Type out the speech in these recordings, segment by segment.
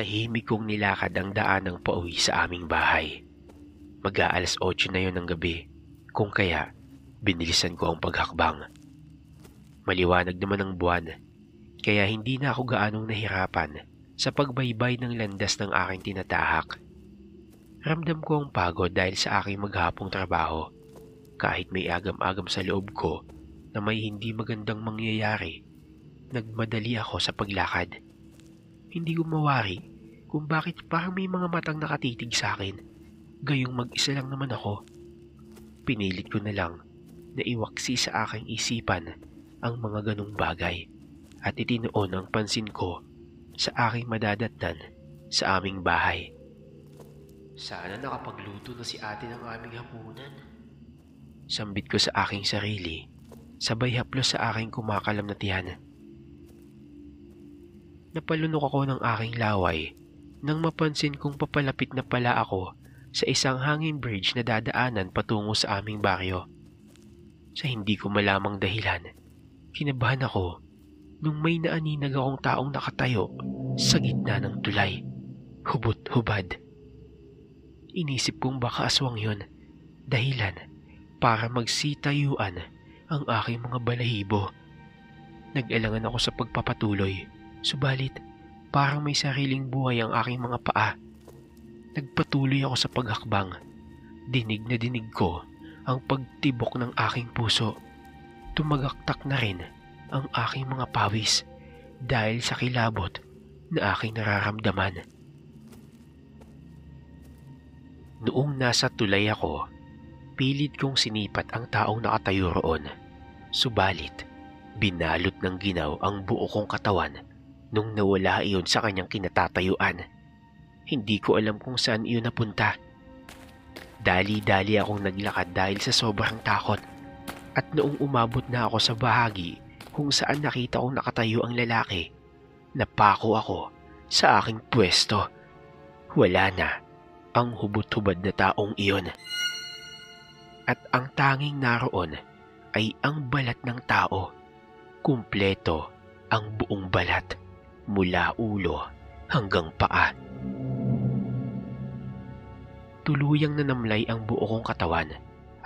Tahimik kong nilakad ang daan ng pauwi sa aming bahay. Mag-aalas 8 na yon ng gabi, kung kaya binilisan ko ang paghakbang. Maliwanag naman ang buwan, kaya hindi na ako gaanong nahirapan sa pagbaybay ng landas ng aking tinatahak. Ramdam ko ang pagod dahil sa aking maghapong trabaho. Kahit may agam-agam sa loob ko na may hindi magandang mangyayari, nagmadali ako sa paglakad. Hindi ko mawari kung bakit parang may mga matang nakatitig sa akin. Gayong mag-isa lang naman ako. Pinilit ko na lang na iwaksi sa aking isipan ang mga ganong bagay at itinoon ang pansin ko sa aking madadatnan sa aming bahay. Sana nakapagluto na si ate ng aming hapunan. Sambit ko sa aking sarili, sabay haplos sa aking kumakalam na tiyan. Napalunok ako ng aking laway nang mapansin kong papalapit na pala ako sa isang hanging bridge na dadaanan patungo sa aming baryo. Sa hindi ko malamang dahilan, kinabahan ako nung may naaninag akong taong nakatayo sa gitna ng tulay. Hubot-hubad. Inisip kong baka aswang yon dahilan para magsitayuan ang aking mga balahibo. Nag-alangan ako sa pagpapatuloy, subalit parang may sariling buhay ang aking mga paa. Nagpatuloy ako sa paghakbang. Dinig na dinig ko ang pagtibok ng aking puso. Tumagaktak na rin ang aking mga pawis dahil sa kilabot na aking nararamdaman. Noong nasa tulay ako, pilit kong sinipat ang taong nakatayo roon. Subalit, binalot ng ginaw ang buo kong katawan nung nawala iyon sa kanyang kinatatayuan. Hindi ko alam kung saan iyon napunta. Dali-dali akong naglakad dahil sa sobrang takot. At noong umabot na ako sa bahagi kung saan nakita kong nakatayo ang lalaki, napako ako sa aking pwesto. Wala na ang hubot-hubad na taong iyon. At ang tanging naroon ay ang balat ng tao. Kumpleto ang buong balat mula ulo hanggang paa. Tuluyang nanamlay ang buo kong katawan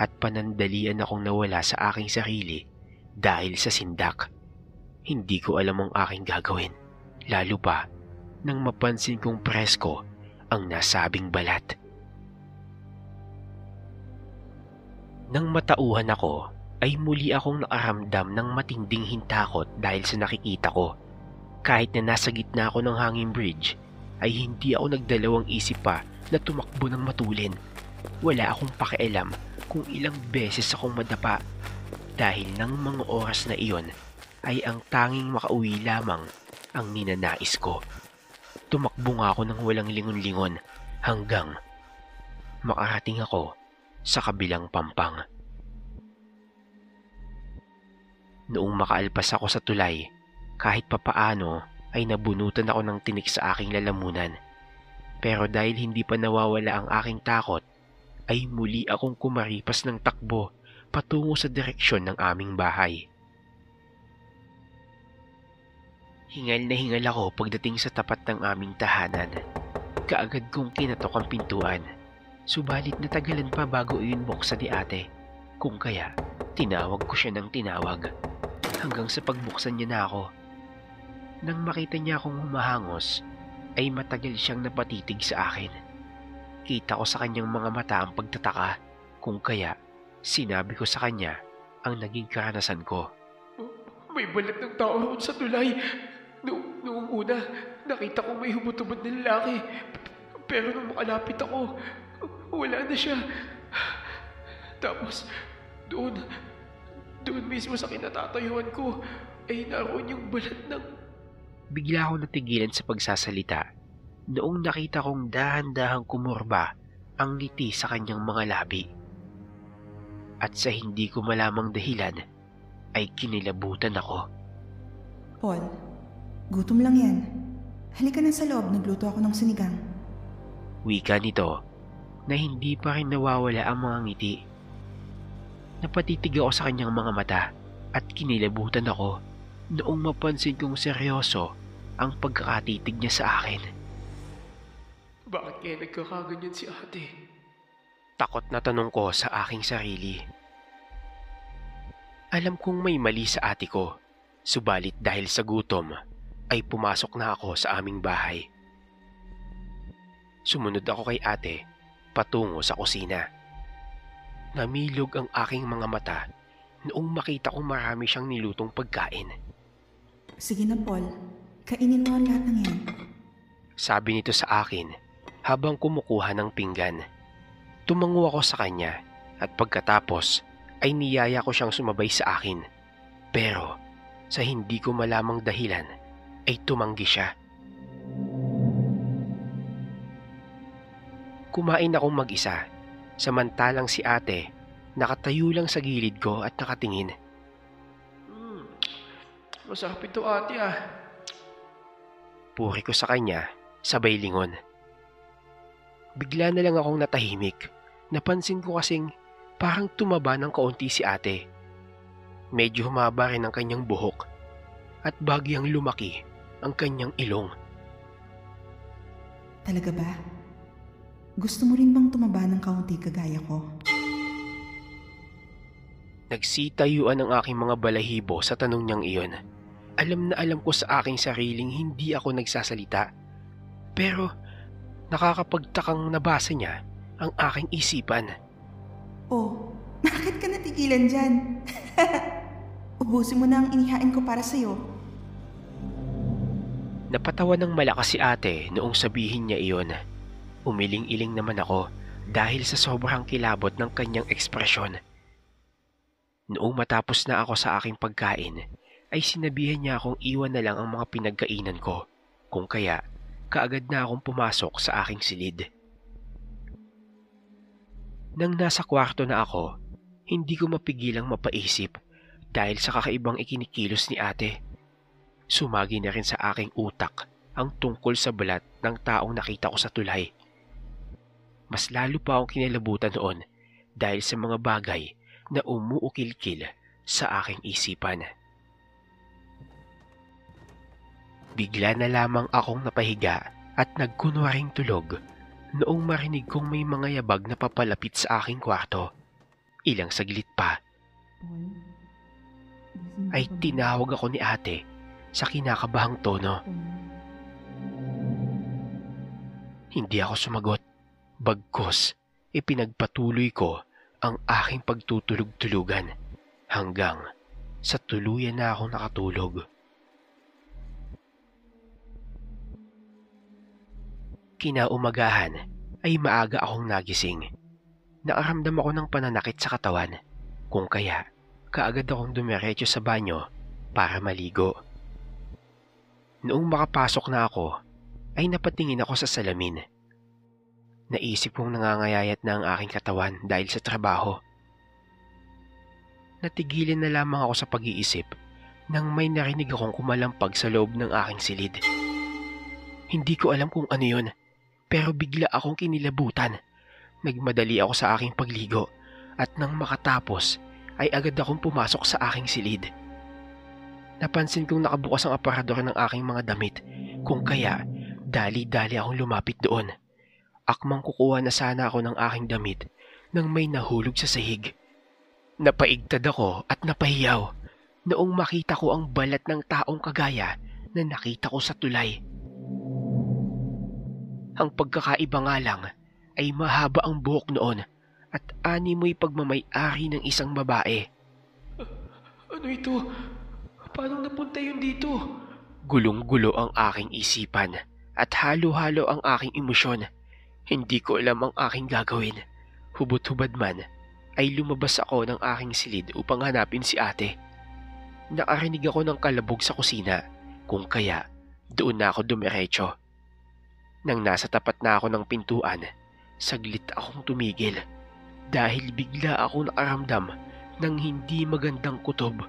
at panandalian akong nawala sa aking sarili dahil sa sindak. Hindi ko alam ang aking gagawin, lalo pa nang mapansin kong presko ang nasabing balat. Nang matauhan ako, ay muli akong nakaramdam ng matinding hintakot dahil sa nakikita ko. Kahit na nasa gitna ako ng hanging bridge, ay hindi ako nagdalawang isip pa na tumakbo ng matulin. Wala akong pakialam kung ilang beses akong madapa dahil ng mga oras na iyon ay ang tanging makauwi lamang ang ninanais ko. Tumakbo nga ako ng walang lingon-lingon hanggang makarating ako sa kabilang pampang. Noong makaalpas ako sa tulay, kahit papaano ay nabunutan ako ng tinik sa aking lalamunan. Pero dahil hindi pa nawawala ang aking takot, ay muli akong kumaripas ng takbo patungo sa direksyon ng aming bahay. Hingal na hingal ako pagdating sa tapat ng aming tahanan. Kaagad kong kinatok ang pintuan. Subalit natagalan pa bago iyon buksan ni ate. Kung kaya, tinawag ko siya ng tinawag. Hanggang sa pagbuksan niya na ako. Nang makita niya akong humahangos, ay matagal siyang napatitig sa akin. Kita ko sa kanyang mga mata ang pagtataka. Kung kaya, sinabi ko sa kanya ang naging karanasan ko. May balat ng tao roon sa tulay. Noong, noong una, nakita ko may humutubad na lalaki. Pero nung makalapit ako, wala na siya. Tapos, doon, doon mismo sa kinatatayuan ko, ay naroon yung balat ng... Bigla ako natigilan sa pagsasalita noong nakita kong dahan-dahang kumurba ang ngiti sa kanyang mga labi. At sa hindi ko malamang dahilan, ay kinilabutan ako. Paul, gutom lang yan. Halika na sa loob, nagluto ako ng sinigang. Wika nito na hindi pa rin nawawala ang mga ngiti. Napatitig ako sa kanyang mga mata at kinilabutan ako noong mapansin kong seryoso ang pagkakatitig niya sa akin. Bakit kaya nagkakaganyan si ate? Takot na tanong ko sa aking sarili. Alam kong may mali sa ate ko, subalit dahil sa gutom ay pumasok na ako sa aming bahay. Sumunod ako kay ate patungo sa kusina. Namilog ang aking mga mata noong makita kong marami siyang nilutong pagkain. Sige na, Paul. Kainin mo ang lahat ng yan. Sabi nito sa akin habang kumukuha ng pinggan. Tumango ako sa kanya at pagkatapos ay niyaya ko siyang sumabay sa akin. Pero sa hindi ko malamang dahilan ay tumanggi siya. Kumain akong mag-isa samantalang si ate nakatayo lang sa gilid ko at nakatingin. Hmm. Masarap ito ate ah. Puri ko sa kanya, sabay lingon. Bigla na lang akong natahimik. Napansin ko kasing parang tumaba ng kaunti si ate. Medyo humaba rin ang kanyang buhok at bagyang lumaki ang kanyang ilong. Talaga ba? Gusto mo rin bang tumaba ng kaunti kagaya ko? Nagsitayuan ang aking mga balahibo sa tanong niyang iyon. Alam na alam ko sa aking sariling hindi ako nagsasalita. Pero nakakapagtakang nabasa niya ang aking isipan. Oh, bakit ka natigilan dyan? Ubusin mo na ang inihain ko para sa'yo. Napatawa ng malakas si ate noong sabihin niya iyon. Umiling-iling naman ako dahil sa sobrang kilabot ng kanyang ekspresyon. Noong matapos na ako sa aking pagkain, ay sinabihan niya akong iwan na lang ang mga pinagkainan ko. Kung kaya, kaagad na akong pumasok sa aking silid. Nang nasa kwarto na ako, hindi ko mapigilang mapaisip dahil sa kakaibang ikinikilos ni ate. Sumagi na rin sa aking utak ang tungkol sa balat ng taong nakita ko sa tulay. Mas lalo pa akong kinalabutan noon dahil sa mga bagay na umuukil-kil sa aking isipan. Bigla na lamang akong napahiga at nagkunwaring tulog noong marinig kong may mga yabag na papalapit sa aking kwarto. Ilang saglit pa ay tinawag ako ni ate sa kinakabahang tono. Hindi ako sumagot. Bagkos, ipinagpatuloy ko ang aking pagtutulog-tulugan hanggang sa tuluyan na ako nakatulog. Kinaumagahan ay maaga akong nagising. Nakaramdam ako ng pananakit sa katawan, kung kaya kaagad akong dumiretso sa banyo para maligo. Noong makapasok na ako, ay napatingin ako sa salamin. Naisip kong nangangayayat na ang aking katawan dahil sa trabaho. Natigilan na lamang ako sa pag-iisip nang may narinig akong kumalampag sa loob ng aking silid. Hindi ko alam kung ano yun, pero bigla akong kinilabutan. Nagmadali ako sa aking pagligo at nang makatapos ay agad akong pumasok sa aking silid. Napansin kong nakabukas ang aparador ng aking mga damit kung kaya dali-dali akong lumapit doon. Akmang kukuha na sana ako ng aking damit nang may nahulog sa sahig. Napaigtad ako at napahiyaw noong makita ko ang balat ng taong kagaya na nakita ko sa tulay. Ang pagkakaiba nga lang ay mahaba ang buhok noon at animoy pagmamay-ari ng isang babae. Ano ito? Paano napunta yun dito? Gulong-gulo ang aking isipan at halo-halo ang aking emosyon. Hindi ko alam ang aking gagawin. Hubot-hubad man ay lumabas ako ng aking silid upang hanapin si ate. Nakarinig ako ng kalabog sa kusina kung kaya doon na ako dumiretso. Nang nasa tapat na ako ng pintuan, saglit akong tumigil dahil bigla ako nakaramdam ng hindi magandang kutob.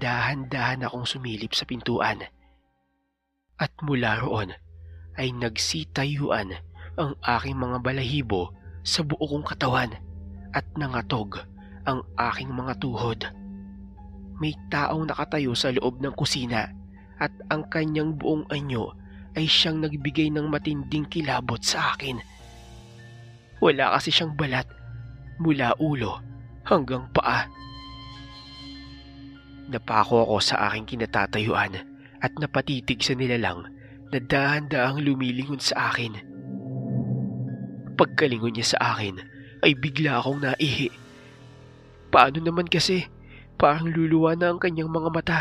Dahan-dahan akong sumilip sa pintuan. At mula roon ay nagsitayuan ang aking mga balahibo sa buo kong katawan at nangatog ang aking mga tuhod. May taong nakatayo sa loob ng kusina at ang kanyang buong anyo ay siyang nagbigay ng matinding kilabot sa akin. Wala kasi siyang balat mula ulo hanggang paa. Napako ako sa aking kinatatayuan at napatitig sa nilalang na dahan-daang lumilingon sa akin. Pagkalingon niya sa akin ay bigla akong naihi. Paano naman kasi parang luluwa na ang kanyang mga mata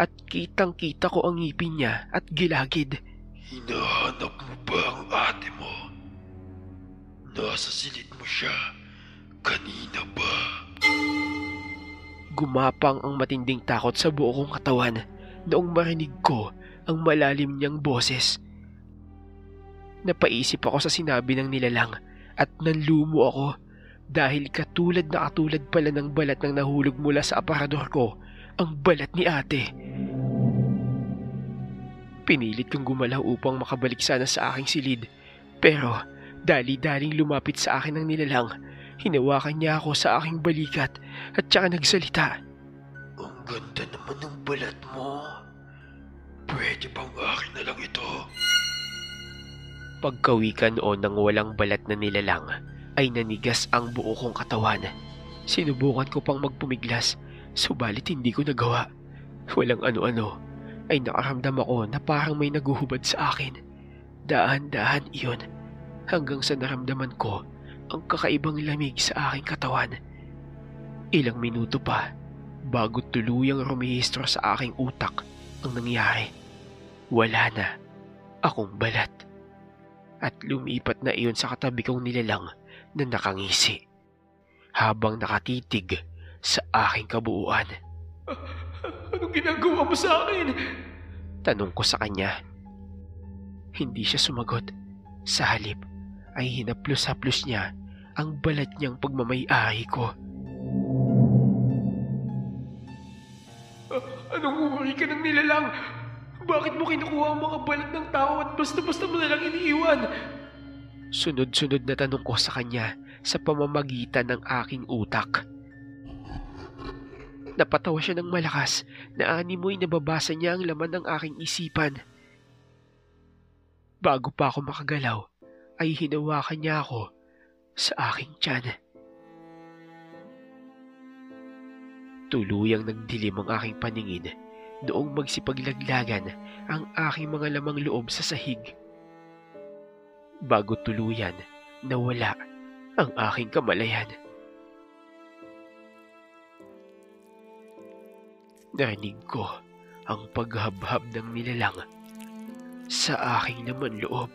at kitang-kita ko ang ngipin niya at gilagid. Hinahanap mo ba ang ate mo? Nasa silid mo siya. Kanina ba? Gumapang ang matinding takot sa buo kong katawan noong marinig ko ang malalim niyang boses. Napaisip ako sa sinabi ng nilalang at nanlumo ako dahil katulad na katulad pala ng balat ng nahulog mula sa aparador ko ang balat ni ate. Pinilit kong gumalaw upang makabalik sana sa aking silid pero dali-daling lumapit sa akin ng nilalang hinawakan niya ako sa aking balikat at saka nagsalita. Ang ganda naman ng balat mo. Pwede bang akin na lang ito? Pagkawikan noon ng walang balat na nilalang ay nanigas ang buo kong katawan. Sinubukan ko pang magpumiglas subalit hindi ko nagawa. Walang ano-ano ay nakaramdam ako na parang may naguhubad sa akin. Daan-daan iyon hanggang sa naramdaman ko ang kakaibang lamig sa aking katawan. Ilang minuto pa bago tuluyang rumihistro sa aking utak ang nangyari. Wala na akong balat. At lumipat na iyon sa katabi kong nilalang na nakangisi. Habang nakatitig sa aking kabuuan. Anong ginagawa mo sa akin? Tanong ko sa kanya. Hindi siya sumagot. Sa halip ay hinaplos-haplos niya ang balat niyang pagmamayari ko. Anong uri ka ng nilalang? Bakit mo kinukuha ang mga balat ng tao at basta-basta mo nalang iniiwan? Sunod-sunod na tanong ko sa kanya sa pamamagitan ng aking utak. Napatawa siya ng malakas na animoy nababasa niya ang laman ng aking isipan. Bago pa ako makagalaw, ay hinawakan niya ako sa aking tiyan. Tuluyang nagdilim ang aking paningin noong magsipaglaglagan ang aking mga lamang loob sa sahig. Bago tuluyan, nawala ang aking kamalayan. Narinig ko ang paghabhab ng nilalang sa aking naman loob.